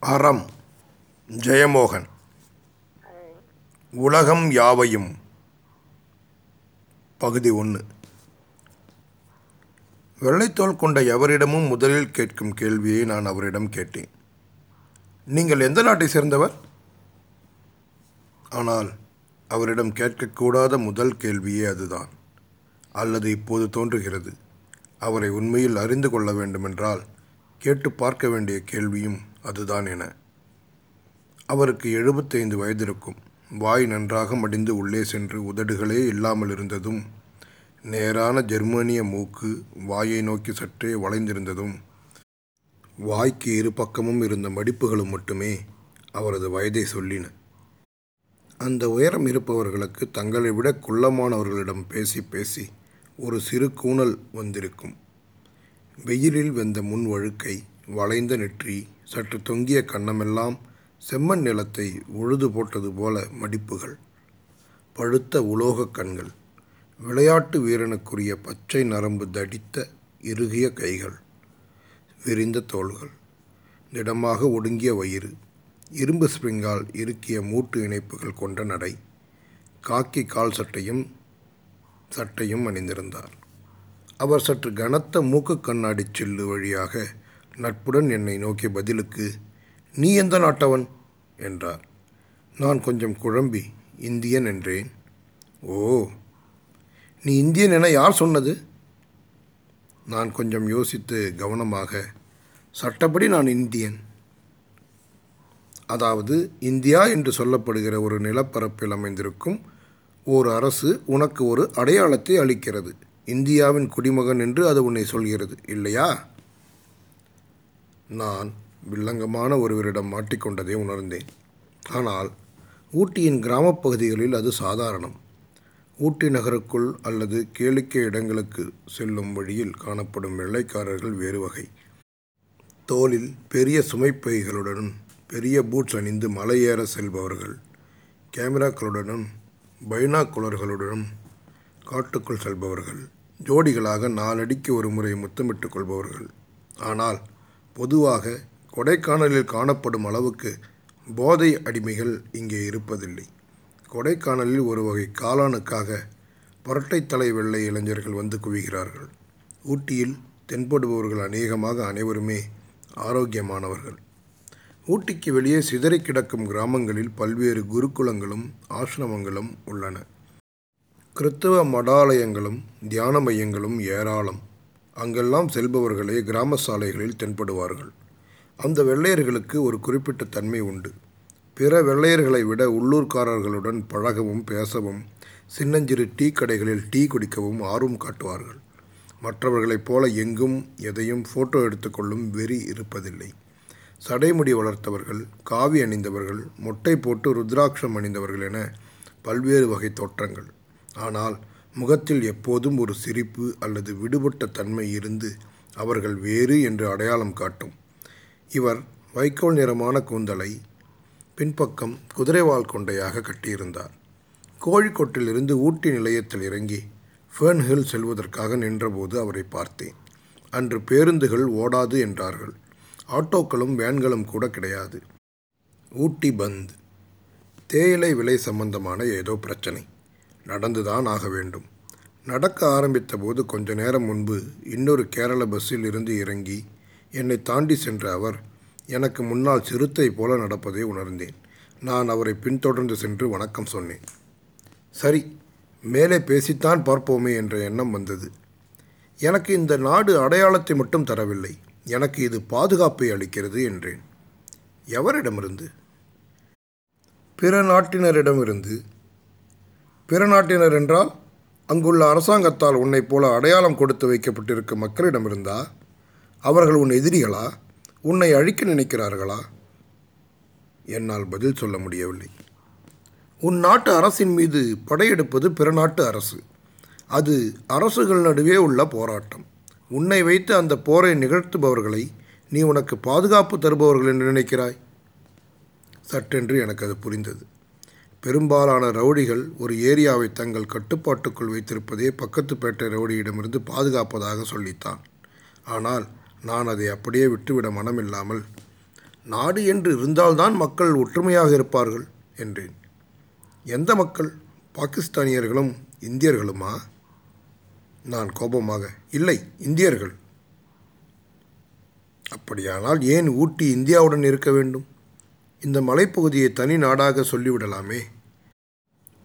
அறம் ஜெயமோகன். உலகம் யாவையும். பகுதி ஒன்று வெள்ளைத்தோல் கொண்ட எவரிடமும் முதலில் கேட்கும் கேள்வியை நான் அவரிடம் கேட்டேன். நீங்கள் எந்த நாட்டை சேர்ந்தவர்? ஆனால் அவரிடம் கேட்கக்கூடாத முதல் கேள்வியே அதுதான். அல்லது இப்போது தோன்றுகிறது. அவரை உண்மையில் அறிந்து கொள்ள வேண்டுமென்றால் கேட்டு பார்க்க வேண்டிய கேள்வியும் அதுதான் என. அவருக்கு எழுபத்தைந்து வயதிருக்கும். வாய் நன்றாக மடிந்து உள்ளே சென்று உதடுகளே இல்லாமல் இருந்ததும் நேரான ஜெர்மானிய மூக்கு வாயை நோக்கி சற்றே வளைந்திருந்ததும் வாய்க்கு இரு பக்கமும் இருந்த மடிப்புகளும் மட்டுமே அவரது வயதை சொல்லின. அந்த உயரம் இருப்பவர்களுக்கு தங்களை விட குள்ளமானவர்களிடம் பேசி பேசி ஒரு சிறு கூணல் வந்திருக்கும். வெயிலில் வெந்த முன் வழுக்கை வளைந்த நெற்றி சற்று தொங்கிய கன்னமெல்லாம் செம்மண் நிலத்தை உழுது போட்டது போல மடிப்புகள். பழுத்த உலோகக் கண்கள் விளையாட்டு வீரனுக்குரிய பச்சை நரம்பு தடித்த இறுகிய கைகள் விரிந்த தோள்கள் திடமாக ஒடுங்கிய வயிறு இரும்பு ஸ்ப்ரிங்கால் இறுக்கிய மூட்டு இணைப்புகள் கொண்ட நடை காக்கி கால் சட்டையும் சட்டையும் அணிந்திருந்தார். அவர் சற்று கனத்த மூக்கு கண்ணாடி சில்லு வழியாக நட்புடன் என்னை நோக்கிய பதிலுக்கு நீ எந்த நாட்டவன்? என்றார். நான் கொஞ்சம் குழம்பி இந்தியன் என்றேன். ஓ நீ இந்தியன் என யார் சொன்னது? நான் கொஞ்சம் யோசித்து கவனமாக சட்டப்படி நான் இந்தியன். அதாவது இந்தியா என்று சொல்லப்படுகிற ஒரு நிலப்பரப்பில் அமைந்திருக்கும் ஓர் அரசு உனக்கு ஒரு அடையாளத்தை அளிக்கிறது. இந்தியாவின் குடிமகன் என்று அது உன்னை சொல்கிறது இல்லையா? நான் வில்லங்கமான ஒருவரிடம் மாட்டிக்கொண்டதை உணர்ந்தேன். ஆனால் ஊட்டியின் கிராமப்பகுதிகளில் அது சாதாரணம். ஊட்டி நகருக்குள் அல்லது கேளிக்கை இடங்களுக்கு செல்லும் வழியில் காணப்படும் வெள்ளைக்காரர்கள் வேறு வகை. தோளில் பெரிய சுமைப்பைகளுடனும் பெரிய பூட்ஸ் அணிந்து மலையேற செல்பவர்கள் கேமராக்களுடனும் பைனாக்குலர்களுடனும் காட்டுக்குள் செல்பவர்கள். ஜோடிகளாக நாலடிக்கு ஒரு முறை முத்தமிட்டுக் கொள்பவர்கள். ஆனால் பொதுவாக கொடைக்கானலில் காணப்படும் அளவுக்கு போதை அடிமைகள் இங்கே இருப்பதில்லை. கொடைக்கானலில் ஒரு வகை காளானுக்காக பரட்டைத்தலை வெள்ளை இளைஞர்கள் வந்து குவிகிறார்கள். ஊட்டியில் தென்படுபவர்கள் அநேகமாக அனைவருமே ஆரோக்கியமானவர்கள். ஊட்டிக்கு வெளியே சிதறி கிடக்கும் கிராமங்களில் பல்வேறு குருகுலங்களும் ஆசிரமங்களும் உள்ளன. கிறித்தவ மடாலயங்களும் தியான மையங்களும் ஏராளம். அங்கெல்லாம் செல்பவர்களே கிராம சாலைகளில் தென்படுவார்கள். அந்த வெள்ளையர்களுக்கு ஒரு குறிப்பிட்ட தன்மை உண்டு. பிற வெள்ளையர்களை விட உள்ளூர்காரர்களுடன் பழகவும் பேசவும் சின்னஞ்சிறு டீ கடைகளில் டீ குடிக்கவும் ஆர்வம் காட்டுவார்கள். மற்றவர்களைப் போல எங்கும் எதையும் ஃபோட்டோ எடுத்துக்கொள்ளும் வெறி இருப்பதில்லை. சடைமுடி வளர்த்தவர்கள் காவி அணிந்தவர்கள் மொட்டை போட்டு ருத்ராட்சம் அணிந்தவர்கள் என பல்வேறு வகை தோற்றங்கள். ஆனால் முகத்தில் எப்போதும் ஒரு சிரிப்பு அல்லது விடுபட்ட தன்மை இருந்து அவர்கள் வேறு என்று அடையாளம் காட்டும். இவர் வைக்கோல் நிறமான கூந்தலை பின்பக்கம் குதிரைவால் கொண்டையாக கட்டியிருந்தார். கோழிக்கோட்டிலிருந்து ஊட்டி நிலையத்தில் இறங்கி ஃபேர்ன்ஹில் செல்வதற்காக நின்றபோது அவரை பார்த்தேன். அன்று பேருந்துகள் ஓடாது என்றார்கள். ஆட்டோக்களும் வேன்களும் கூட கிடையாது. ஊட்டி பந்த். தேயிலை விலை சம்பந்தமான ஏதோ பிரச்சனை. நடந்துதான் ஆக வேண்டும். நடக்க ஆரம்பித்த போது கொஞ்ச நேரம் முன்பு இன்னொரு கேரள பஸ்ஸில் இருந்து இறங்கி என்னை தாண்டி சென்ற அவர் எனக்கு முன்னால் சிறுத்தை போல நடப்பதை உணர்ந்தேன். நான் அவரை பின்தொடர்ந்து சென்று வணக்கம் சொன்னேன். சரி மேலே பேசித்தான் பார்ப்போமே என்ற எண்ணம் வந்தது. எனக்கு இந்த நாடு அடையாளத்தை மட்டும் தரவில்லை. எனக்கு இது பாதுகாப்பை அளிக்கிறது என்றேன். எவரிடமிருந்து? பிற நாட்டினரிடமிருந்து. பிற நாட்டினர் என்றால் அங்குள்ள அரசாங்கத்தால் உன்னைப் போல அடையாளம் கொடுத்து வைக்கப்பட்டிருக்கும் மக்களிடமிருந்தா அவர்கள் உன் எதிரிகளா? உன்னை அழிக்க நினைக்கிறார்களா? என்னால் பதில் சொல்ல முடியவில்லை. உன் நாட்டு அரசின் மீது படையெடுப்பது பிற நாட்டு அரசு. அது அரசுகள் நடுவே உள்ள போராட்டம். உன்னை வைத்து அந்த போரை நிகழ்த்துபவர்களை நீ உனக்கு பாதுகாப்பு தருபவர்கள் என்று நினைக்கிறாய்? சட்டென்று எனக்கு அது புரிந்தது. பெரும்பாலான ரவுடிகள் ஒரு ஏரியாவை தங்கள் கட்டுப்பாட்டுக்குள் வைத்திருப்பதே பக்கத்து பேட்டை ரவுடியிடமிருந்து பாதுகாப்பதாக சொல்லித்தான். ஆனால் நான் அதை அப்படியே விட்டுவிட மனமில்லாமல் நாடு என்று இருந்தால்தான் மக்கள் ஒற்றுமையாக இருப்பார்கள் என்றேன். எந்த மக்கள்? பாகிஸ்தானியர்களும் இந்தியர்களுமா? நான் கோபமாக இல்லை இந்தியர்கள். அப்படியானால் ஏன் ஊட்டி இந்தியாவுடன் இருக்க வேண்டும்? இந்த மலைப்பகுதியை தனி நாடாக சொல்லிவிடலாமே.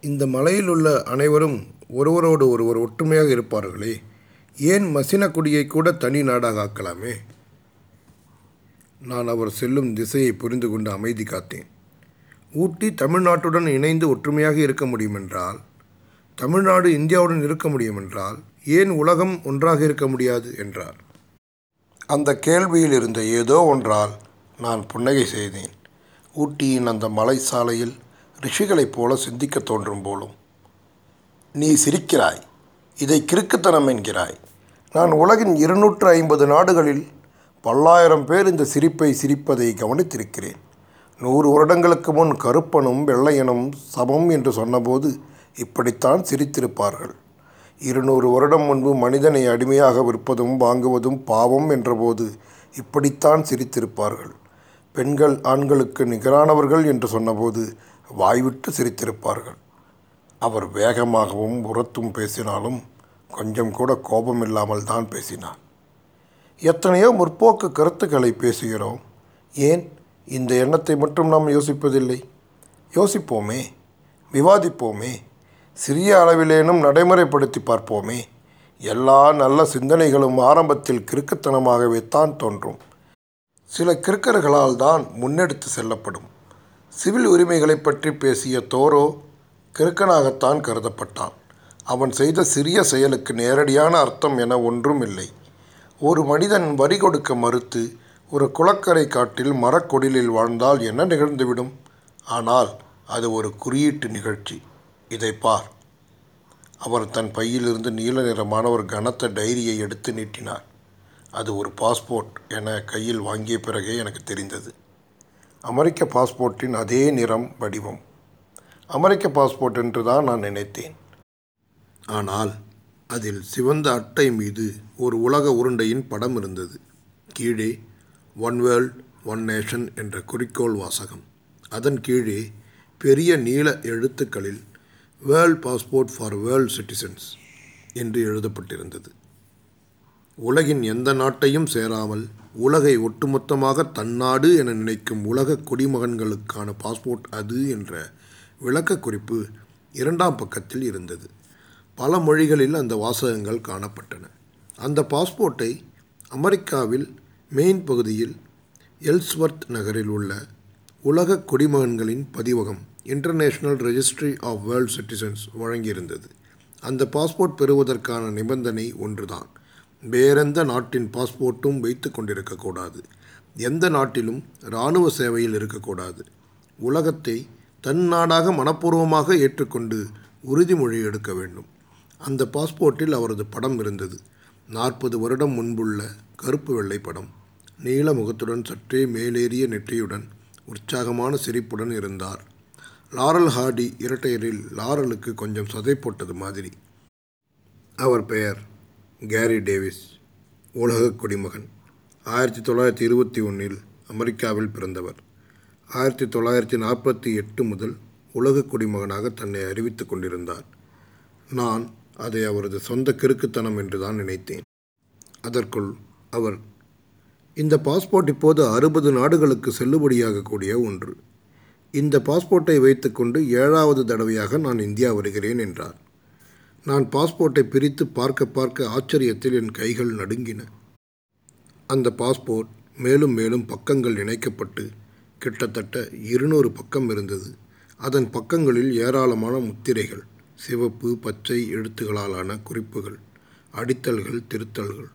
இந்த மலையில் உள்ள அனைவரும் ஒருவரோடு ஒருவர் ஒற்றுமையாக இருப்பார்களே. ஏன் மசினக்குடியை கூட தனி நாடாக ஆக்கலாமே? நான் அவர் செல்லும் திசையை புரிந்து கொண்டு அமைதி காத்தேன். ஊட்டி தமிழ்நாட்டுடன் இணைந்து ஒற்றுமையாக இருக்க முடியுமென்றால் தமிழ்நாடு இந்தியாவுடன் இருக்க முடியுமென்றால் ஏன் உலகம் ஒன்றாக இருக்க முடியாது? என்றார். அந்த கேள்வியில் இருந்த ஏதோ ஒன்றால் நான் புன்னகை செய்தேன். ஊட்டியின் அந்த மலை சாலையில் ரிஷிகளைப் போல சிந்திக்க தோன்றும் போலும். நீ சிரிக்கிறாய் இதை கிறுக்குத்தனம் என்கிறாய். நான் உலகின் இருநூற்று ஐம்பது நாடுகளில் பல்லாயிரம் பேர் இந்த சிரிப்பை சிரிப்பதை கவனித்திருக்கிறேன். நூறு வருடங்களுக்கு முன் கருப்பனும் வெள்ளையனும் சமம் என்று சொன்னபோது இப்படித்தான் சிரித்திருப்பார்கள். இருநூறு வருடம் முன்பு மனிதனை அடிமையாக விற்பதும் வாங்குவதும் பாவம் என்றபோது இப்படித்தான் சிரித்திருப்பார்கள். பெண்கள் ஆண்களுக்கு நிகரானவர்கள் என்று சொன்னபோது வாய்விட்டு சிரித்திருப்பார்கள். அவர் வேகமாகவும் உரத்தும் பேசினாலும் கொஞ்சம் கூட கோபம் இல்லாமல் தான் பேசினார். எத்தனையோ முற்போக்கு கருத்துக்களை பேசுகிறோம். ஏன் இந்த எண்ணத்தை மட்டும் நாம் யோசிப்பதில்லை? யோசிப்போமே விவாதிப்போமே சிறிய அளவிலேனும் நடைமுறைப்படுத்தி பார்ப்போமே. எல்லா நல்ல சிந்தனைகளும் ஆரம்பத்தில் கிறுக்குத்தனமாகவே தான் தோன்றும். சில கிறுக்கர்களால் தான் முன்னெடுத்து செல்லப்படும். சிவில் உரிமைகளை பற்றி பேசிய தோரோ கிறுக்கனாகத்தான் கருதப்பட்டான். அவன் செய்த சிறிய செயலுக்கு நேரடியான அர்த்தம் என ஒன்றும் இல்லை. ஒரு மனிதன் வரி கொடுக்க மறுத்து ஒரு குளக்கரை காட்டில் மரக்கொடிலில் வாழ்ந்தால் என்ன நிகழ்ந்துவிடும்? ஆனால் அது ஒரு குறியீட்டு நிகழ்ச்சி. இதை பார். அவர் தன் பையிலிருந்து நீல நிறமான ஒரு கனத்த டைரியை எடுத்து நீட்டினார். அது ஒரு பாஸ்போர்ட் என கையில் வாங்கிய பிறகே எனக்கு தெரிந்தது. அமெரிக்க பாஸ்போர்ட்டின் அதே நிறம் வடிவம். அமெரிக்க பாஸ்போர்ட் என்று தான் நான் நினைத்தேன். ஆனால் அதில் சிவந்த அட்டை மீது ஒரு உலக உருண்டையின் படம் இருந்தது. கீழே ஒன் வேர்ல்ட் ஒன் நேஷன் என்ற குறிக்கோள் வாசகம். அதன் கீழே பெரிய நீல எழுத்துக்களில் world passport for world citizens என்று எழுதப்பட்டிருந்தது. உலகின் எந்த நாட்டையும் சேராமல் உலகை ஒட்டுமொத்தமாக தன்னாடு என நினைக்கும் உலக குடிமகன்களுக்கான பாஸ்போர்ட் அது என்ற விளக்க குறிப்பு இரண்டாம் பக்கத்தில் இருந்தது. பல மொழிகளில் அந்த வாசகங்கள் காணப்பட்டன. அந்த பாஸ்போர்ட்டை அமெரிக்காவில் மெயின் பகுதியில் எல்ஸ்வர்த் நகரில் உள்ள உலக குடிமகன்களின் பதிவகம் International Registry of World Citizens வழங்கியிருந்தது. அந்த பாஸ்போர்ட் பெறுவதற்கான நிபந்தனை ஒன்றுதான். வேறெந்த நாட்டின் பாஸ்போர்ட்டும் வைத்து கொண்டிருக்கக்கூடாது எந்த நாட்டிலும் இராணுவ சேவையில் இருக்கக்கூடாது உலகத்தை தன் நாடாக மனப்பூர்வமாக ஏற்றுக்கொண்டு உறுதிமொழி எடுக்க வேண்டும். அந்த பாஸ்போர்ட்டில் அவரது படம் இருந்தது. நாற்பது வருடம் முன்புள்ள கருப்பு வெள்ளை படம். நீல முகத்துடன் சற்றே மேலேறிய நெற்றியுடன் உற்சாகமான சிரிப்புடன் இருந்தார். லாரல் ஹார்டி இரட்டையரில் லாரலுக்கு கொஞ்சம் சதை போட்டது மாதிரி. அவர் பெயர் கேரி டேவிஸ் உலக குடிமகன். ஆயிரத்தி தொள்ளாயிரத்தி இருபத்தி ஒன்றில் அமெரிக்காவில் பிறந்தவர். ஆயிரத்தி தொள்ளாயிரத்தி நாற்பத்தி எட்டு முதல் உலக குடிமகனாக தன்னை அறிவித்துக் கொண்டிருந்தார். நான் அதை அவரது சொந்த கிறுக்குத்தனம் என்று தான் நினைத்தேன். அதற்குள் அவர் இந்த பாஸ்போர்ட் இப்போது அறுபது நாடுகளுக்கு செல்லுபடியாகக்கூடிய ஒன்று. இந்த பாஸ்போர்ட்டை வைத்துக்கொண்டு ஏழாவது தடவையாக நான் இந்தியா வருகிறேன் என்றார். நான் பாஸ்போர்ட்டை பிரித்து பார்க்க பார்க்க ஆச்சரியத்தில் என் கைகள் நடுங்கின. அந்த பாஸ்போர்ட் மேலும் மேலும் பக்கங்கள் இணைக்கப்பட்டு கிட்டத்தட்ட இருநூறு பக்கம் இருந்தது. அதன் பக்கங்களில் ஏராளமான முத்திரைகள் சிவப்பு பச்சை எழுத்துகளாலான குறிப்புகள் அடித்தல்கள் திருத்தல்கள்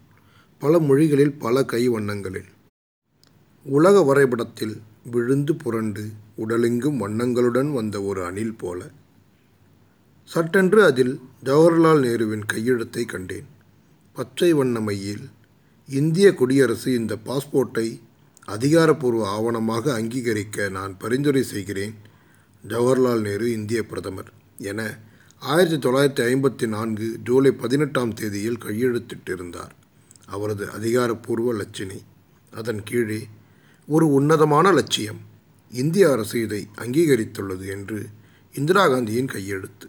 பல மொழிகளில் பல கை வண்ணங்களில். உலக வரைபடத்தில் விழுந்து புரண்டு உடலெங்கும் வண்ணங்களுடன் வந்த ஒரு அணில் போல சட்டென்று அதில் ஜவஹர்லால் நேருவின் கையெழுத்தை கண்டேன். பச்சை வண்ண மையில் இந்திய குடியரசு இந்த பாஸ்போர்ட்டை அதிகாரப்பூர்வ ஆவணமாக அங்கீகரிக்க நான் பரிந்துரை செய்கிறேன். ஜவஹர்லால் நேரு இந்திய பிரதமர் என ஆயிரத்தி தொள்ளாயிரத்தி ஐம்பத்தி நான்கு ஜூலை பதினெட்டாம் தேதியில் கையெழுத்திட்டிருந்தார். அவரது அதிகாரப்பூர்வ லட்சினை அதன் கீழே ஒரு உன்னதமான லட்சியம் இந்திய அரசு இதை அங்கீகரித்துள்ளது என்று இந்திரா காந்தியின் கையெழுத்து.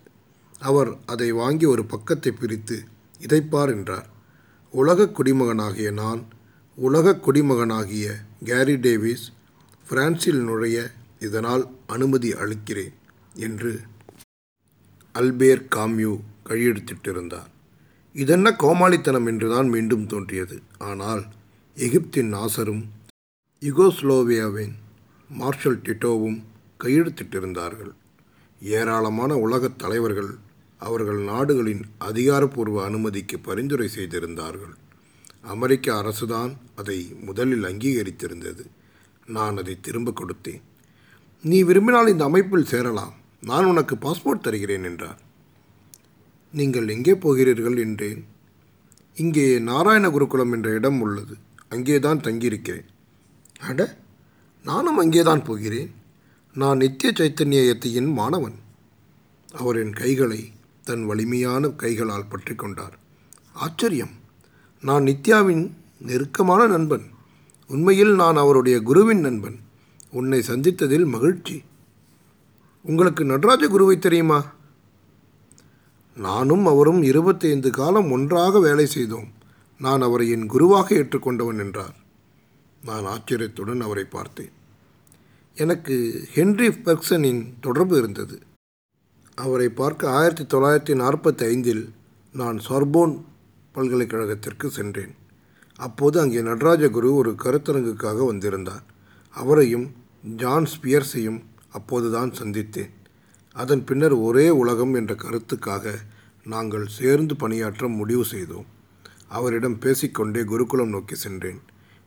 அவர் அதை வாங்கி ஒரு பக்கத்தை பிரித்து இதைப்பார் என்றார். உலக குடிமகனாகிய நான் உலக குடிமகனாகிய கேரி டேவிஸ் பிரான்சில் நுழைய இதனால் அனுமதி அளிக்கிறேன் என்று அல்பேர் காம்யூ கையெழுத்திட்டிருந்தார். இதென்ன கோமாளித்தனம் என்றுதான் மீண்டும் தோன்றியது. ஆனால் எகிப்தின் நாசரும் யுகோஸ்லோவியாவின் மார்ஷல் டிட்டோவும் கையெழுத்திட்டிருந்தார்கள். ஏராளமான உலகத் தலைவர்கள் அவர்கள் நாடுகளின் அதிகாரப்பூர்வ அனுமதிக்கு பரிந்துரை செய்திருந்தார்கள். அமெரிக்க அரசுதான் அதை முதலில் அங்கீகரித்திருந்தது. நான் அதை திரும்ப கொடுத்தேன். நீ விரும்பினால் இந்த அமைப்பில் சேரலாம். நான் உனக்கு பாஸ்போர்ட் தருகிறேன் என்றார். நீங்கள் எங்கே போகிறீர்கள் என்றேன். இங்கே நாராயண குருகுலம் என்ற இடம் உள்ளது. அங்கே தான் தங்கியிருக்கிறேன். அட நானும் அங்கே தான் போகிறேன். நான் நித்திய சைத்தன்ய யத்தியின் மாணவன். அவர் என் கைகளை தன் வலிமையான கைகளால் பற்றி கொண்டார். ஆச்சரியம். நான் நித்யாவின் நெருக்கமான நண்பன். உண்மையில் நான் அவருடைய குருவின் நண்பன். உன்னை சந்தித்ததில் மகிழ்ச்சி. உங்களுக்கு நடராஜ குருவை தெரியுமா? நானும் அவரும் இருபத்தைந்து காலம் ஒன்றாக வேலை செய்தோம். நான் அவரை என் குருவாக ஏற்றுக்கொண்டவன் என்றார். நான் ஆச்சரியத்துடன் அவரை பார்த்தேன். எனக்கு ஹென்ரி பெர்க்சனின் தொடர்பு இருந்தது. அவரை பார்க்க ஆயிரத்தி தொள்ளாயிரத்தி நாற்பத்தி ஐந்தில் நான் சொர்போன் பல்கலைக்கழகத்திற்கு சென்றேன். அப்போது அங்கே நடராஜ குரு ஒரு கருத்தரங்குக்காக வந்திருந்தார். அவரையும் ஜான் ஸ்பியர்ஸையும் அப்போதுதான் சந்தித்தேன். அதன் பின்னர் ஒரே உலகம் என்ற கருத்துக்காக நாங்கள் சேர்ந்து பணியாற்ற முடிவு செய்தோம். அவரிடம் பேசிக்கொண்டே குருகுலம் நோக்கி சென்றேன்.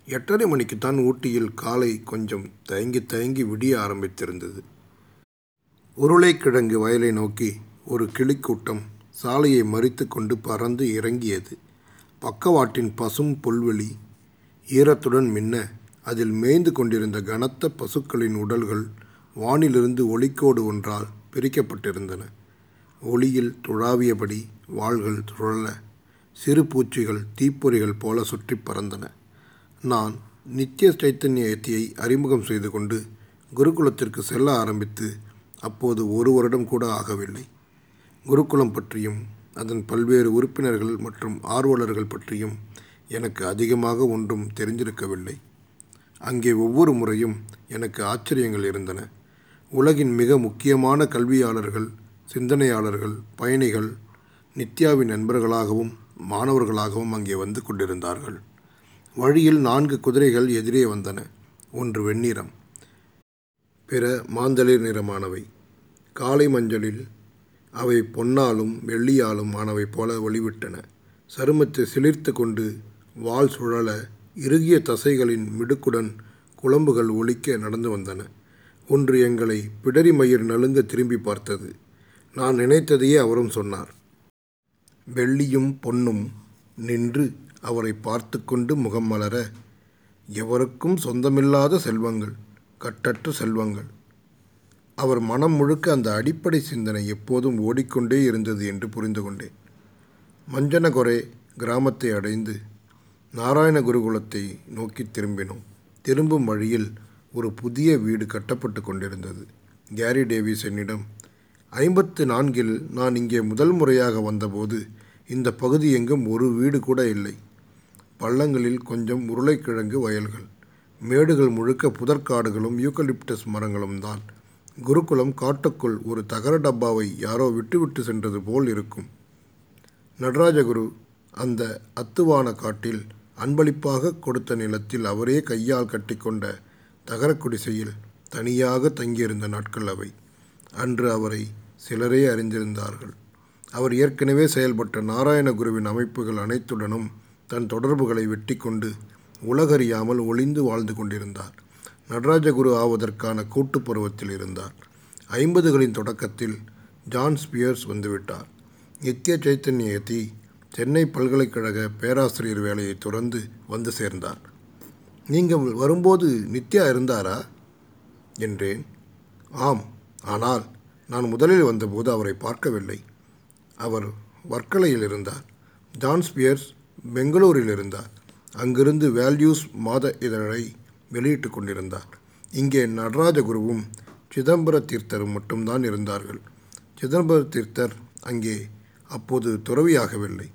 எட்டரை மணிக்குத்தான் ஊட்டியில் காலை கொஞ்சம் தயங்கி தயங்கி விடிய ஆரம்பித்திருந்தது. உருளைக்கிழங்கு வயலை நோக்கி ஒரு கிளிக்கூட்டம் சாலையை மறித்து கொண்டு பறந்து இறங்கியது. பக்கவாட்டின் பசும் புல்வெளி ஈரத்துடன் மின்ன அதில் மேய்ந்து கொண்டிருந்த கனத்த பசுக்களின் உடல்கள் வானிலிருந்து ஒளிக்கோடு ஒன்றால் பிரிக்கப்பட்டிருந்தன. ஒளியில் துழாவியபடி வாள்கள் துழல சிறு பூச்சிகள் தீப்பொறிகள் போல சுற்றி பறந்தன. நான் நித்திய சைத்தன்யத்தியை அறிமுகம் செய்து கொண்டு குருகுலத்திற்கு செல்ல ஆரம்பித்து அப்போது ஒரு வருடம் கூட ஆகவில்லை. குருகுலம் பற்றியும் அதன் பல்வேறு உறுப்பினர்கள் மற்றும் ஆர்வலர்கள் பற்றியும் எனக்கு அதிகமாக ஒன்றும் தெரிந்திருக்கவில்லை. அங்கே ஒவ்வொரு முறையும் எனக்கு ஆச்சரியங்கள் இருந்தன. உலகின் மிக முக்கியமான கல்வியாளர்கள் சிந்தனையாளர்கள் பயணிகள் நித்யாவின் நண்பர்களாகவும் மாணவர்களாகவும் அங்கே வந்து கொண்டிருந்தார்கள். வழியில் நான்கு குதிரைகள் எதிரே வந்தன. ஒன்று வெண்ணிறம் பிற மாந்தளிர் நிறமானவை. காலை மஞ்சளில் அவை பொன்னாலும் வெள்ளியாலும் ஆனவை போல ஒளிவிட்டன. சருமத்தை சிலிர்த்து கொண்டு வால் சுழல இறுகிய தசைகளின் மிடுக்குடன் குழம்புகள் ஒலிக்க நடந்து வந்தன. ஒன்று எங்களை பிடரி மயிர் நலுங்க திரும்பி பார்த்தது. நான் நினைத்ததையே அவரும் சொன்னார். வெள்ளியும் பொன்னும் நின்று அவரை பார்த்து கொண்டு முகம் மலர எவருக்கும் சொந்தமில்லாத செல்வங்கள் கட்டற்ற செல்வங்கள் அவர் மனம் முழுக்க அந்த அடிப்படை சிந்தனை எப்போதும் ஓடிக்கொண்டே இருந்தது என்று புரிந்து கொண்டேன் மஞ்சனகொரே கிராமத்தை அடைந்து நாராயண குருகுலத்தை நோக்கி திரும்பினோம். திரும்பும் வழியில் ஒரு புதிய வீடு கட்டப்பட்டு கொண்டிருந்தது. கேரி டேவிஸ் என்னிடம் ஐம்பத்து நான்கில் நான் இங்கே முதல் முறையாக வந்தபோது இந்த பகுதி எங்கும் ஒரு வீடு கூட இல்லை. பள்ளங்களில் கொஞ்சம் உருளைக்கிழங்கு வயல்கள். மேடுகள் முழுக்க புதற்காடுகளும் யூக்கலிப்டஸ் மரங்களும் தான். குருகுலம் காட்டுக்குள் ஒரு தகர டப்பாவை யாரோ விட்டுவிட்டு சென்றது போல் இருக்கும். நடராஜகுரு அந்த அத்துவான காட்டில் அன்பளிப்பாக கொடுத்த நிலத்தில் அவரே கையால் கட்டிக்கொண்ட தகர குடிசையில் தனியாக தங்கியிருந்த நாட்கள் அவை. அன்று அவரை சிலரே அறிந்திருந்தார்கள். அவர் ஏற்கனவே செயல்பட்ட நாராயணகுருவின் அமைப்புகள் அனைத்துடனும் தன் தொடர்புகளை வெட்டி கொண்டு உலகறியாமல் ஒளிந்து வாழ்ந்து கொண்டிருந்தார். நடராஜகுரு ஆவதற்கான கூட்டுப் பருவத்தில் இருந்தார். ஐம்பதுகளின் தொடக்கத்தில் ஜான் ஸ்பியர்ஸ் வந்துவிட்டார். நித்ய சைத்தன்யத்தி சென்னை பல்கலைக்கழக பேராசிரியர் வேலையை துறந்து வந்து சேர்ந்தார். நீங்கள் வரும்போது நித்யா இருந்தாரா? என்றேன். ஆம் ஆனால் நான் முதலில் வந்தபோது அவரை பார்க்கவில்லை. அவர் வர்க்கலையில் இருந்தார். ஜான் ஸ்பியர்ஸ் பெங்களூரில் இருந்தார். அங்கிருந்து வேல்யூஸ் மாத இதழை வெளியிட்டு கொண்டிருந்தார் இங்கே நடராஜகுருவும் சிதம்பர தீர்த்தரும் மட்டும்தான் இருந்தார்கள். சிதம்பர தீர்த்தர் அங்கே அப்போது துறவியாகவில்லை.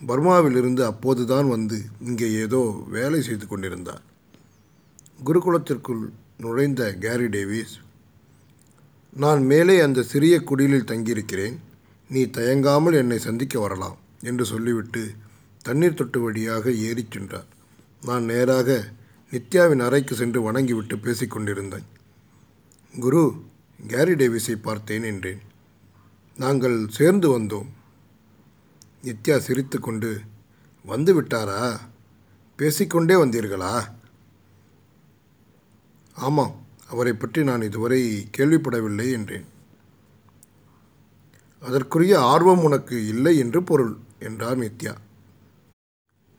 பர்மாவிலிருந்து அப்போதுதான் வந்து இங்கே ஏதோ வேலை செய்து கொண்டிருந்தார். குருகுலத்திற்குள் நுழைந்த கேரி டேவிஸ் நான் மேலே அந்த சிறிய குடிலில் தங்கியிருக்கிறேன். நீ தயங்காமல் என்னை சந்திக்க வரலாம் என்று சொல்லிவிட்டு தண்ணீர் தொட்டு வழியாக ஏறிச் சென்றார். நான் நேராக நித்யாவின் அறைக்கு சென்று வணங்கிவிட்டு பேசிக்கொண்டிருந்தேன் குரு கேரி டேவிஸை பார்த்தேன் என்றேன். நாங்கள் சேர்ந்து வந்தோம். நித்யா சிரித்து கொண்டு வந்து விட்டாரா? பேசிக்கொண்டே வந்தீர்களா? ஆமாம் அவரை பற்றி நான் இதுவரை கேள்விப்படவில்லை என்றேன். அதற்குரிய ஆர்வம் உனக்கு இல்லை என்று பொருள் என்றார் நித்யா.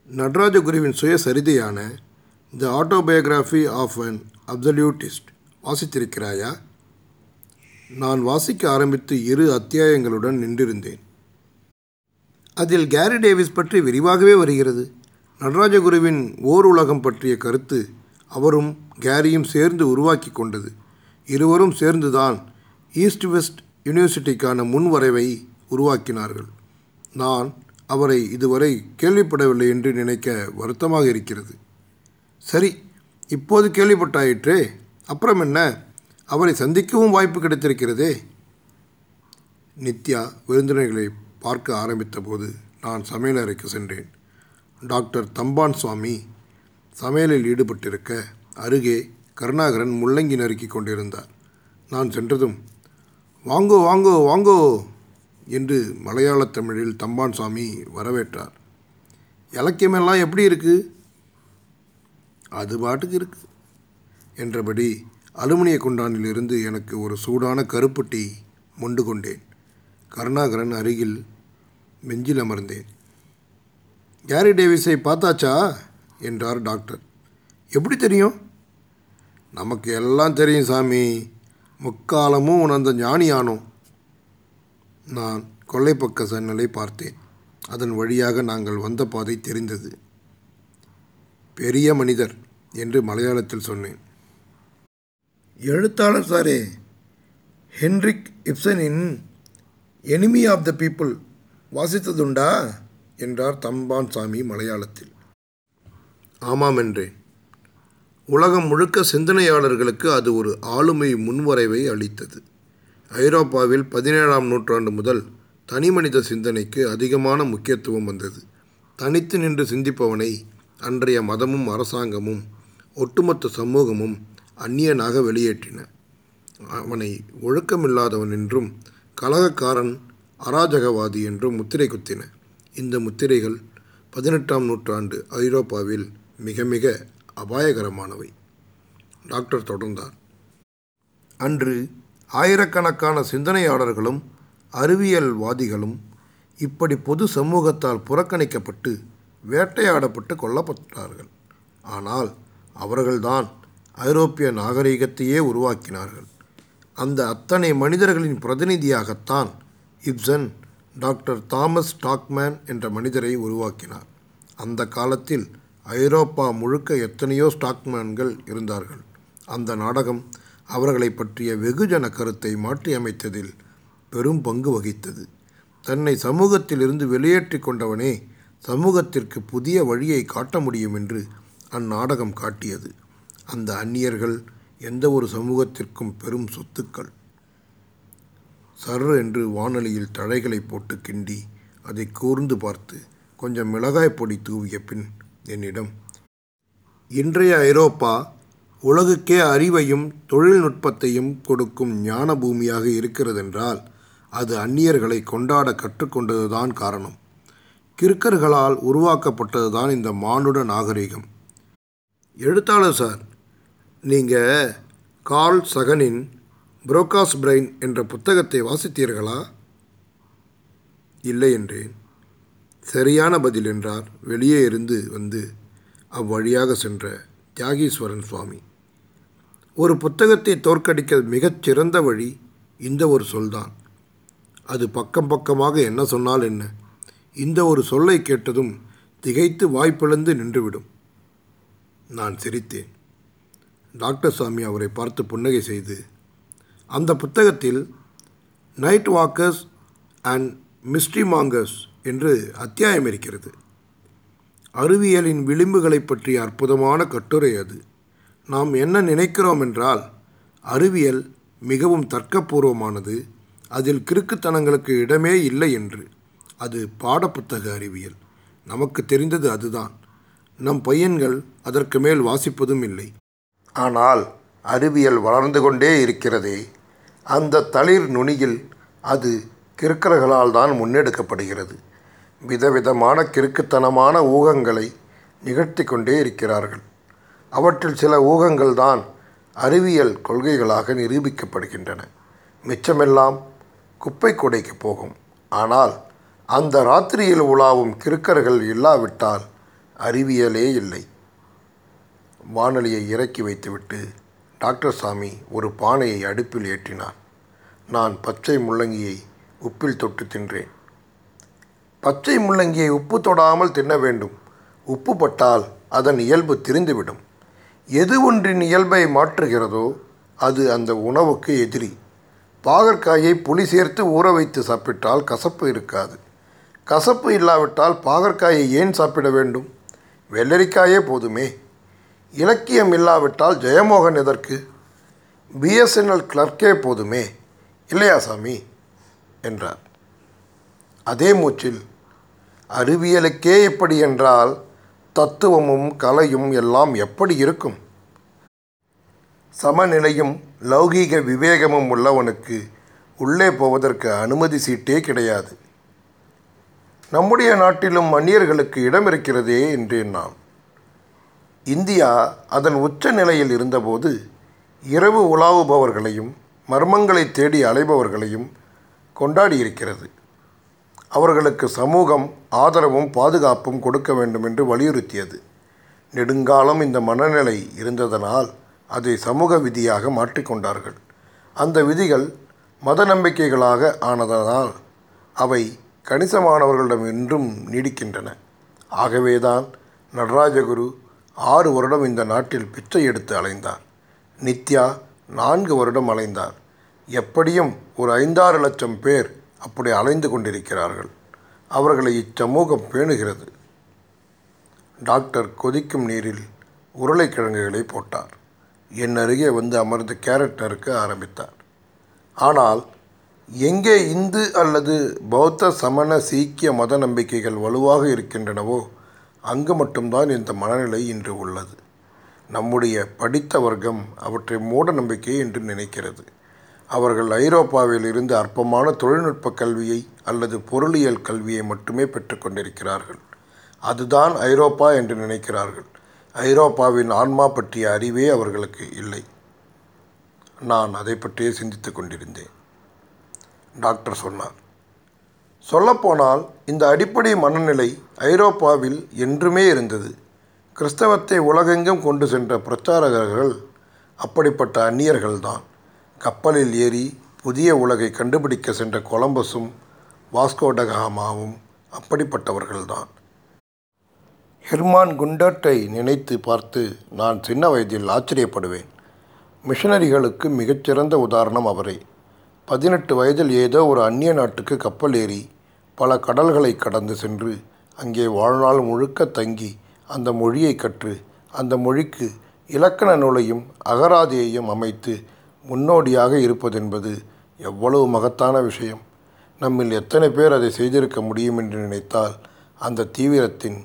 நடராஜகுருவின் சுயசரிதையான the autobiography of an absolutist வாசித்திருக்கிறாயா? நான் வாசிக்க ஆரம்பித்து இரு அத்தியாயங்களுடன் நின்றிருந்தேன். அதில் கேரி டேவிஸ் பற்றி விரிவாகவே வருகிறது. நடராஜகுருவின் ஓர் உலகம் பற்றிய கருத்து அவரும் கேரியும் சேர்ந்து உருவாக்கி கொண்டது. இருவரும் சேர்ந்துதான் ஈஸ்ட் வெஸ்ட் யூனிவர்சிட்டிக்கான முன்வரைவை உருவாக்கினார்கள். நான் அவரை இதுவரை கேள்விப்படவில்லை என்று நினைக்க வருத்தமாக இருக்கிறது. சரி இப்போது கேள்விப்பட்டாயிற்றே அப்புறம் என்ன? அவரை சந்திக்கவும் வாய்ப்பு கிடைத்திருக்கிறதே? நித்யா விருந்தினர்களை பார்க்க ஆரம்பித்தபோது நான் சமையலறைக்கு சென்றேன். டாக்டர் தம்பான் சுவாமி சமையலில் ஈடுபட்டிருக்க அருகே கருணாகரன் முள்ளங்கி நறுக்கி கொண்டிருந்தார். நான் சென்றதும் வாங்கோ வாங்கோ வாங்கோ என்று மலையாளத் தமிழில் தம்பான் சுவாமி வரவேற்றார். இலக்கியமெல்லாம் எப்படி இருக்குது அது பாட்டுக்கு இருக்கு. என்றபடி அலுமினிய குண்டானிலிருந்து எனக்கு ஒரு சூடான கருப்பு டீ மொண்டு கொண்டேன். கருணாகரன் அருகில் மெஞ்சில் அமர்ந்தேன். கேரி டேவிஸை பார்த்தாச்சா? என்றார் டாக்டர். எப்படி தெரியும்? நமக்கு எல்லாம் தெரியும் சாமி. முக்காலமும் உணர்ந்த ஞானியானோம். நான் கொள்ளைப்பக்க சன்னலை பார்த்தேன். அதன் வழியாக நாங்கள் வந்த பாதை தெரிந்தது. பெரிய மனிதர் என்று மலையாளத்தில் சொன்னேன். எழுத்தாளர் சாரே ஹென்ரிக் இப்சனின் எனிமி ஆஃப் த பீப்புள் வாசித்ததுண்டா? என்றார் தம்பான் சாமி மலையாளத்தில். ஆமாம் என்றேன் உலகம் முழுக்க சிந்தனையாளர்களுக்கு அது ஒரு ஆளுமை முன்வரைவை அளித்தது. ஐரோப்பாவில் பதினேழாம் நூற்றாண்டு முதல் தனிமனித சிந்தனைக்கு அதிகமான முக்கியத்துவம் வந்தது. தனித்து நின்று சிந்திப்பவனை அன்றைய மதமும் அரசாங்கமும் ஒட்டுமொத்த சமூகமும் அந்நியனாக வெளியேற்றின. அவனை ஒழுக்கமில்லாதவன் என்றும் கலகக்காரன் அராஜகவாதி என்றும் முத்திரை குத்தின. இந்த முத்திரைகள் பதினெட்டாம் நூற்றாண்டு ஐரோப்பாவில் மிக மிக அபாயகரமானவை. டாக்டர் தொடர்ந்தார். அன்று ஆயிரக்கணக்கான சிந்தனையாளர்களும் அறிவியல்வாதிகளும் இப்படி பொது சமூகத்தால் புறக்கணிக்கப்பட்டு வேட்டையாடப்பட்டு கொல்லப்பட்டார்கள். ஆனால் அவர்கள்தான் ஐரோப்பிய நாகரிகத்தையே உருவாக்கினார்கள். அந்த அத்தனை மனிதர்களின் பிரதிநிதியாகத்தான் இப்சன் டாக்டர் தாமஸ் டாக்மேன் என்ற மனிதரை உருவாக்கினார். அந்த காலத்தில் ஐரோப்பா முழுக்க எத்தனையோ ஸ்டாக்மேன்கள் இருந்தார்கள். அந்த நாடகம் அவர்களை பற்றிய வெகுஜன கருத்தை மாற்றியமைத்ததில் பெரும் பங்கு வகித்தது. தன்னை சமூகத்திலிருந்து வெளியேற்றி கொண்டவனே சமூகத்திற்கு புதிய வழியை காட்ட முடியும் என்று அந்நாடகம் காட்டியது. அந்த அந்நியர்கள் எந்த ஒரு சமூகத்திற்கும் பெரும் சொத்துக்கள். சர் என்று வானொலியில் தழைகளை போட்டு கிண்டி அதை கூர்ந்து பார்த்து கொஞ்சம் மிளகாய் பொடி தூவிய பின் என்னிடம் இன்றைய ஐரோப்பா உலகுக்கே அறிவையும் தொழில்நுட்பத்தையும் கொடுக்கும் ஞான பூமியாக இருக்கிறதென்றால் அது அந்நியர்களை கொண்டாட கற்றுக்கொண்டதுதான் காரணம். கிறுக்கர்களால் உருவாக்கப்பட்டதுதான் இந்த மானுட நாகரிகம். எழுத்தாளர் சார் நீங்கள் கார்ல் சகனின் புரோகாஸ் பிரெயின் என்ற புத்தகத்தை வாசித்தீர்களா? இல்லை என்றேன். சரியான பதில் என்றார். வெளியே இருந்து வந்து அவ்வழியாக சென்ற தியாகீஸ்வரன் சுவாமி. ஒரு புத்தகத்தை தோற்கடிக்க மிகச் சிறந்த வழி இந்த ஒரு சொல்தான். அது பக்கம் பக்கமாக என்ன சொன்னால் என்ன? இந்த ஒரு சொல்லை கேட்டதும் திகைத்து வாய்ப்பிழந்து நின்றுவிடும். நான் சிரித்தேன். டாக்டர் சாமி அவரை பார்த்து புன்னகை செய்து அந்த புத்தகத்தில் night walkers and mystery mongers என்று அத்தியாயம் இருக்கிறது. அறிவியலின் விளிம்புகளை பற்றிய அற்புதமான கட்டுரை அது. நாம் என்ன நினைக்கிறோம் என்றால் அறிவியல் மிகவும் தர்க்கபூர்வமானது. அதில் கிறுக்குத்தனங்களுக்கு இடமே இல்லை என்று. அது பாடப்புத்தக அறிவியல். நமக்கு தெரிந்தது அதுதான். நம் பையன்கள் அதற்கு மேல் வாசிப்பதும் இல்லை. ஆனால் அறிவியல் வளர்ந்து கொண்டே இருக்கிறதே. அந்த தளிர் நுனியில் அது கிறுக்கர்களால் தான் முன்னெடுக்கப்படுகிறது. விதவிதமான கிறுக்குத்தனமான ஊகங்களை நிகழ்த்தி கொண்டே இருக்கிறார்கள். அவற்றில் சில ஊகங்கள் தான் அறிவியல் கொள்கைகளாக நிரூபிக்கப்படுகின்றன. மிச்சமெல்லாம் குப்பை கொடைக்கு போகும். ஆனால் அந்த ராத்திரியில் உலாவும் கிருக்கர்கள் இல்லாவிட்டால் அறிவியலே இல்லை. வானொலியை இறக்கி வைத்துவிட்டு டாக்டர் சாமி ஒரு பானையை அடுப்பில் ஏற்றினார். நான் பச்சை முள்ளங்கியை உப்பில் தொட்டு தின்றேன். பச்சை முள்ளங்கியை உப்பு தொடாமல் தின்ன வேண்டும். உப்பு பட்டால் அதன் இயல்பு திரிந்துவிடும். எது ஒன்றின் இயல்பை மாற்றுகிறதோ அது அந்த உணவுக்கு எதிரி. பாகற்காயை புளி சேர்த்து ஊற வைத்து சாப்பிட்டால் கசப்பு இருக்காது. கசப்பு இல்லாவிட்டால் பாகற்காயை ஏன் சாப்பிட வேண்டும்? வெள்ளரிக்காயே போதுமே. இலக்கியம் இல்லாவிட்டால் ஜெயமோகன் எதற்கு? பிஎஸ்என்எல் கிளர்க்கே போதுமே. இல்லையா சாமி? என்றார். அதே மூச்சில் அறிவியலுக்கே இப்படி என்றால் தத்துவமும் கலையும் எல்லாம் எப்படி இருக்கும்? சமநிலையும் லௌகீக விவேகமும் உள்ளவனுக்கு உள்ளே போவதற்கு அனுமதி சீட்டே கிடையாது. நம்முடைய நாட்டிலும் அந்நியர்களுக்கு இடம் இருக்கிறதே என்றேன் நான் இந்தியா அதன் உச்ச நிலையில் இருந்தபோது இரவு உலாவுபவர்களையும் மர்மங்களை தேடி அலைபவர்களையும் கொண்டாடியிருக்கிறது. அவர்களுக்கு சமூகம் ஆதரவும் பாதுகாப்பும் கொடுக்க வேண்டும் என்று வலியுறுத்தியது. நெடுங்காலம் இந்த மனநிலை இருந்ததனால் அதை சமூக விதியாக மாற்றிக்கொண்டார்கள். அந்த விதிகள் மத நம்பிக்கைகளாக ஆனதனால் அவை கணிசமானவர்களிடம் இன்றும் நீடிக்கின்றன. ஆகவேதான் நடராஜகுரு ஆறு வருடம் இந்த நாட்டில் பிச்சை எடுத்து அலைந்தார். நித்யா நான்கு வருடம் அலைந்தார். எப்படியும் ஒரு ஐந்தாறு லட்சம் பேர் அப்படி அலைந்து கொண்டிருக்கிறார்கள். அவர்களை இச்சமூகம் பேணுகிறது. டாக்டர் கொதிக்கும் நீரில் உருளைக்கிழங்குகளை போட்டார். என் அருகே வந்து அமர்ந்து கேரட் நறுக்க ஆரம்பித்தார். ஆனால் எங்கே இந்து அல்லது பௌத்த சமண சீக்கிய மத நம்பிக்கைகள் வலுவாக இருக்கின்றனவோ அங்கு மட்டும்தான் இந்த மனநிலை இன்று உள்ளது. நம்முடைய படித்த வர்க்கம் அவற்றை மூட நம்பிக்கை என்று நினைக்கிறது. அவர்கள் ஐரோப்பாவில் இருந்து அற்பமான தொழில்நுட்ப கல்வியை அல்லது பொருளியல் கல்வியை மட்டுமே பெற்றுக்கொண்டிருக்கிறார்கள் அதுதான் ஐரோப்பா என்று நினைக்கிறார்கள். ஐரோப்பாவின் ஆன்மா பற்றிய அறிவே அவர்களுக்கு இல்லை. நான் அதை பற்றியே சிந்தித்து கொண்டிருந்தேன். டாக்டர் சொன்னார். சொல்லப்போனால் இந்த அடிப்படை மனநிலை ஐரோப்பாவில் என்றுமே இருந்தது. கிறிஸ்தவத்தை உலகெங்கும் கொண்டு சென்ற பிரச்சாரகர்கள் அப்படிப்பட்ட அந்நியர்கள்தான். கப்பலில் ஏறி புதிய உலகை கண்டுபிடிக்க சென்ற கொலம்பஸும் வாஸ்கோடகாமாவும் அப்படிப்பட்டவர்கள்தான். ஹெர்மான் குண்டர்ட்டை நினைத்து பார்த்து நான் சின்ன வயதில் ஆச்சரியப்படுவேன். மிஷனரிகளுக்கு மிகச்சிறந்த உதாரணம் அவரே. பதினெட்டு வயதில் ஏதோ ஒரு அந்நிய நாட்டுக்கு கப்பல் ஏறி பல கடல்களை கடந்து சென்று அங்கே வாழ்நாள் முழுக்க தங்கி அந்த மொழியை கற்று அந்த மொழிக்கு இலக்கண நூலையும் அகராதியையும் அமைத்து முன்னோடியாக இருப்பதென்பது எவ்வளவு மகத்தான விஷயம். நம்மில் எத்தனை பேர் அதை செய்திருக்க முடியும் என்று நினைத்தால் அந்த தீவிரத்தின்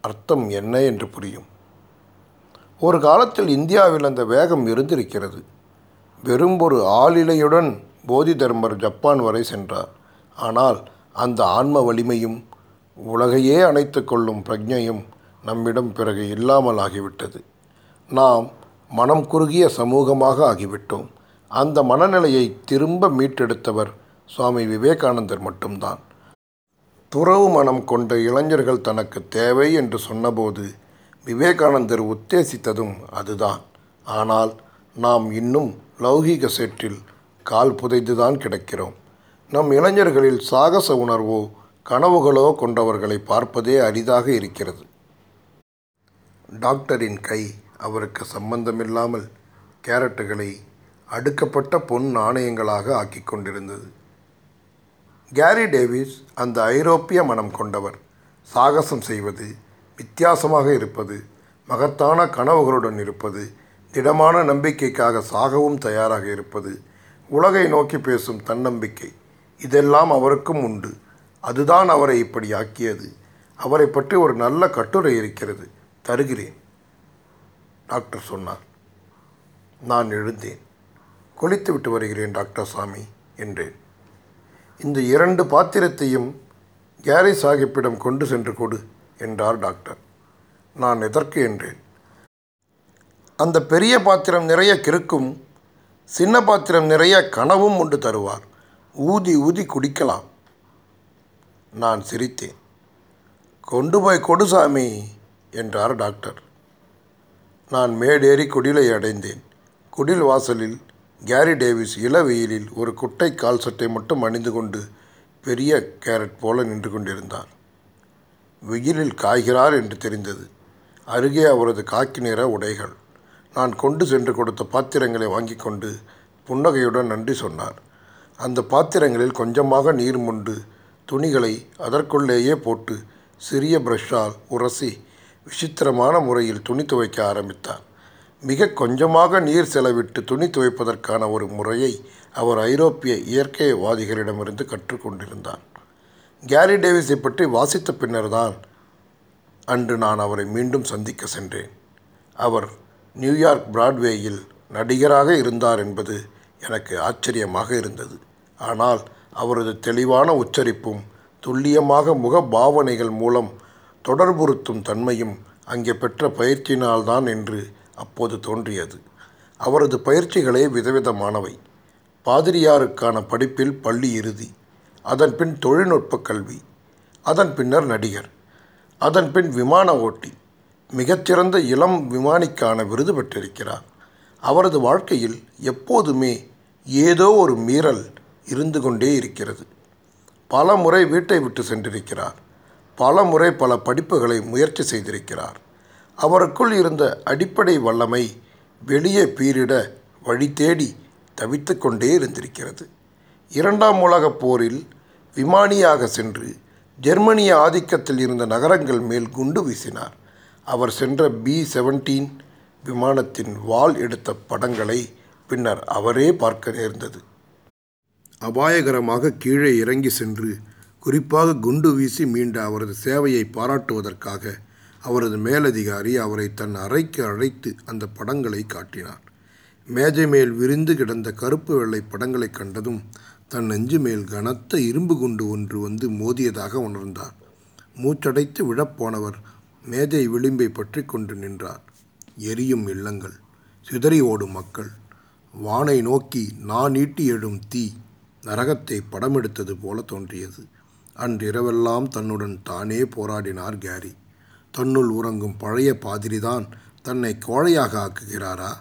அர்த்தம் என்ன என்று புரியும். ஒரு காலத்தில் இந்தியாவில் அந்த வேகம் இருந்திருக்கிறது. வெறும் ஒரு ஆளிலையுடன் போதி தர்மர் ஜப்பான் வரை சென்றார். ஆனால் அந்த ஆன்ம வலிமையும் உலகையே அணைத்து கொள்ளும் பிரஜையும் நம்மிடம் பிறகு இல்லாமல் ஆகிவிட்டது. நாம் மனம் குறுகிய சமூகமாக ஆகிவிட்டோம். அந்த மனநிலையை திரும்ப மீட்டெடுத்தவர் சுவாமி விவேகானந்தர் மட்டும்தான். துறவு மனம் கொண்ட இளைஞர்கள் தனக்கு தேவை என்று சொன்னபோது விவேகானந்தர் உத்தேசித்ததும் அதுதான். ஆனால் நாம் இன்னும் லௌகீக சேற்றில் கால் புதைந்துதான் கிடக்கிறோம். நம் இளைஞர்களில் சாகச உணர்வோ கனவுகளோ கொண்டவர்களை பார்ப்பதே அரிதாக இருக்கிறது. டாக்டரின் கை அவருக்கு சம்பந்தமில்லாமல் கேரட்டுகளை அடுக்கப்பட்ட பொன் நாணயங்களாக ஆக்கிக் கொண்டிருந்தது. கேரி டேவிஸ் அந்த ஐரோப்பிய மனம் கொண்டவர். சாகசம் செய்வது வித்தியாசமாக இருப்பது மகத்தான கனவுகளுடன் இருப்பது திடமான நம்பிக்கைக்காக சாகவும் தயாராக இருப்பது உலகை நோக்கி பேசும் தன்னம்பிக்கை. இதெல்லாம் அவருக்கும் உண்டு. அதுதான் அவரை இப்படி ஆக்கியது. அவரை பற்றி ஒரு நல்ல கட்டுரை இருக்கிறது. தருகிறேன். டாக்டர் சொன்னார். நான் எழுந்தேன். குளித்து விட்டு வருகிறேன் டாக்டர் சாமி என்றேன். இந்த இரண்டு பாத்திரத்தையும் கேரி சாஹிப்பிடம் கொண்டு சென்று கொடு என்றார் டாக்டர். நான் எதற்கு என்றேன். அந்த பெரிய பாத்திரம் நிறைய கிறுக்கும். சின்ன பாத்திரம் நிறைய கனவும் உண்டு தருவார். ஊதி ஊதி குடிக்கலாம். நான் சிரித்தேன். கொண்டு போய் கொடுசாமி என்றார் டாக்டர். நான் மேடேறி குடிலை அடைந்தேன். குடில் வாசலில் கேரி டேவிஸ் இளவெயிலில் ஒரு குட்டை கால் சட்டை மட்டும் அணிந்து கொண்டு பெரிய கேரட் போல நின்று கொண்டிருந்தார். வெயிலில் காய்கிறார் என்று தெரிந்தது. அருகே அவரது காக்கி நிற உடைகள். நான் கொண்டு சென்று கொடுத்த பாத்திரங்களை வாங்கி கொண்டு புன்னகையுடன் நன்றி சொன்னார். அந்த பாத்திரங்களில் கொஞ்சமாக நீர் முண்டு துணிகளை அதற்குள்ளேயே போட்டு சிறிய பிரஷ்ஷால் உரசி விசித்திரமான முறையில் துணி துவைக்க ஆரம்பித்தார். மிக கொஞ்சமாக நீர் செலவிட்டு துணி துவைப்பதற்கான ஒரு முறையை அவர் ஐரோப்பிய இயற்கைவாதிகளிடமிருந்து கற்றுக்கொண்டிருந்தார் கேரி டேவிஸை பற்றி வாசித்த பின்னர்தான் அன்று நான் அவரை மீண்டும் சந்திக்க சென்றேன். அவர் நியூயார்க் பிராட்வேயில் நடிகராக இருந்தார் என்பது எனக்கு ஆச்சரியமாக இருந்தது. ஆனால் அவரது தெளிவான உச்சரிப்பும் துல்லியமாக முக பாவனைகள் மூலம் தொடர்புறுத்தும் தன்மையும் அங்கே பெற்ற பயிற்சியினால்தான் என்று அப்போது தோன்றியது. அவரது பயிற்சிகளே விதவிதமானவை. பாதிரியாருக்கான படிப்பில் பள்ளி இறுதி அதன் பின் தொழில்நுட்ப கல்வி அதன் பின்னர் நடிகர் அதன் பின் விமான ஓட்டி மிகச்சிறந்த இளம் விமானிக்கான விருது பெற்றிருக்கிறார். அவரது வாழ்க்கையில் எப்போதுமே ஏதோ ஒரு மீறல் இருந்து கொண்டே இருக்கிறது. பல முறை வீட்டை விட்டு சென்றிருக்கிறார். பல முறை பல படிப்புகளை முயற்சி செய்திருக்கிறார். அவருக்குள் இருந்த அடிப்படை வல்லமை வெளியே பீரிட வழி தேடி தவித்து கொண்டே இருந்திருக்கிறது. இரண்டாம் உலகப் போரில் விமானியாக சென்று ஜெர்மனிய ஆதிக்கத்தில் இருந்த நகரங்கள் மேல் குண்டு வீசினார். அவர் சென்ற பி செவன்டீன் விமானத்தின் வால் எடுத்த படங்களை பின்னர் அவரே பார்க்க நேர்ந்தது. அபாயகரமாக கீழே இறங்கி சென்று குறிப்பாக குண்டு வீசி மீண்ட அவரது சேவையை பாராட்டுவதற்காக அவரது மேலதிகாரி அவரை தன் அறைக்கு அழைத்து அந்த படங்களை காட்டினார். மேஜை மேல் விரிந்து கிடந்த கருப்பு வெள்ளை படங்களை கண்டதும் தன் நெஞ்சு மேல் கனத்த இரும்பு குண்டு ஒன்று வந்து மோதியதாக உணர்ந்தார். மூச்சடைத்து விழப்போனவர் மேஜை விளிம்பை பற்றி கொண்டு நின்றார். எரியும் இல்லங்கள் சிதறி ஓடும் மக்கள் வானை நோக்கி நான் நீட்டி எழும் தீ நரகத்தை படமெடுத்தது போல தோன்றியது. அன்றிரவெல்லாம் தன்னுடன் தானே போராடினார் கேரி. தன்னுள் உறங்கும் பழைய பாதிரிதான் தன்னை கோழையாக ஆக்குகிறாரா?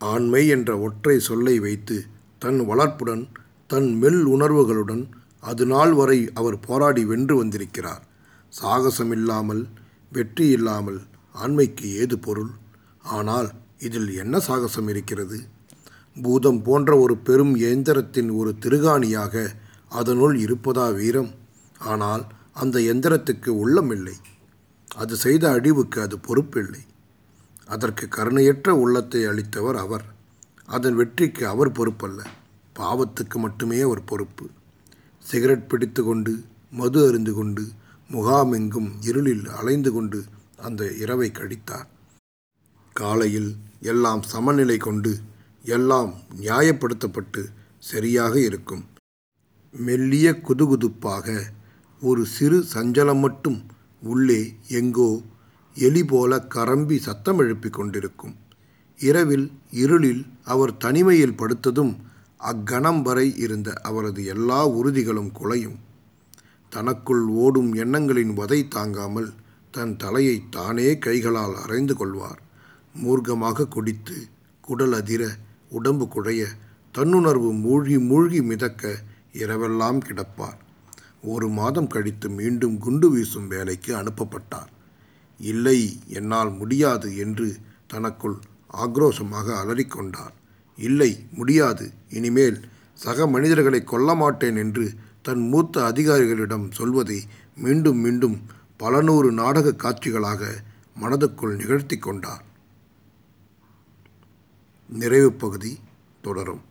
ஆண்மை என்ற ஒற்றை சொல்லை வைத்து தன் வளர்ப்புடன் தன் மெல் உணர்வுகளுடன் அது நாள் வரை அவர் போராடி வென்று வந்திருக்கிறார். சாகசமில்லாமல் வெற்றி இல்லாமல் ஆண்மைக்கு ஏது பொருள்? ஆனால் இதில் என்ன சாகசம் இருக்கிறது? பூதம் போன்ற ஒரு பெரும் எந்திரத்தின் ஒரு திருகாணியாக அதனுள் இருப்பதா வீரம்? ஆனால் அந்த எந்திரத்துக்கு உள்ளமில்லை அது செய்த அழிவுக்கு அது பொறுப்பில்லை. அதற்கு கருணையற்ற உள்ளத்தை அளித்தவர் அவர். அதன் வெற்றிக்கு அவர் பொறுப்பல்ல. பாவத்துக்கு மட்டுமே அவர் பொறுப்பு. சிகரெட் பிடித்து கொண்டு மது அருந்து கொண்டு முகாமெங்கும் இருளில் அலைந்து கொண்டு அந்த இரவை கழித்தார். காலையில் எல்லாம் சமநிலை கொண்டு எல்லாம் நியாயப்படுத்தப்பட்டு சரியாக இருக்கும். மெல்லிய குதுகுதுப்பாக ஒரு சிறு சஞ்சலம் மட்டும் உள்ளே எங்கோ எலி போல கரம்பி சத்தம் எழுப்பிக் கொண்டிருக்கும். இரவில் இருளில் அவர் தனிமையில் படுத்ததும் அக்கணம் வரை இருந்த அவரது எல்லா உறுதிகளும் குலையும். தனக்குள் ஓடும் எண்ணங்களின் வதை தாங்காமல் தன் தலையை தானே கைகளால் அரைந்து கொள்வார். மூர்க்கமாக குடித்து குடல் அதிர உடம்பு குழைய தன்னுணர்வு மூழ்கி மூழ்கி மிதக்க இரவெல்லாம் கிடப்பார். ஒரு மாதம் கழித்து மீண்டும் குண்டு வீசும் வேலைக்கு அனுப்பப்பட்டார். இல்லை என்னால் முடியாது என்று தனக்குள் ஆக்ரோஷமாக அலறிக்கொண்டார். இல்லை முடியாது இனிமேல் சக மனிதர்களை கொல்ல மாட்டேன் என்று தன் மூத்த அதிகாரிகளிடம் சொல்வதை மீண்டும் மீண்டும் பல நூறு நாடக காட்சிகளாக மனதுக்குள் நிகழ்த்தி கொண்டார். நிறைவு பகுதி தொடரும்.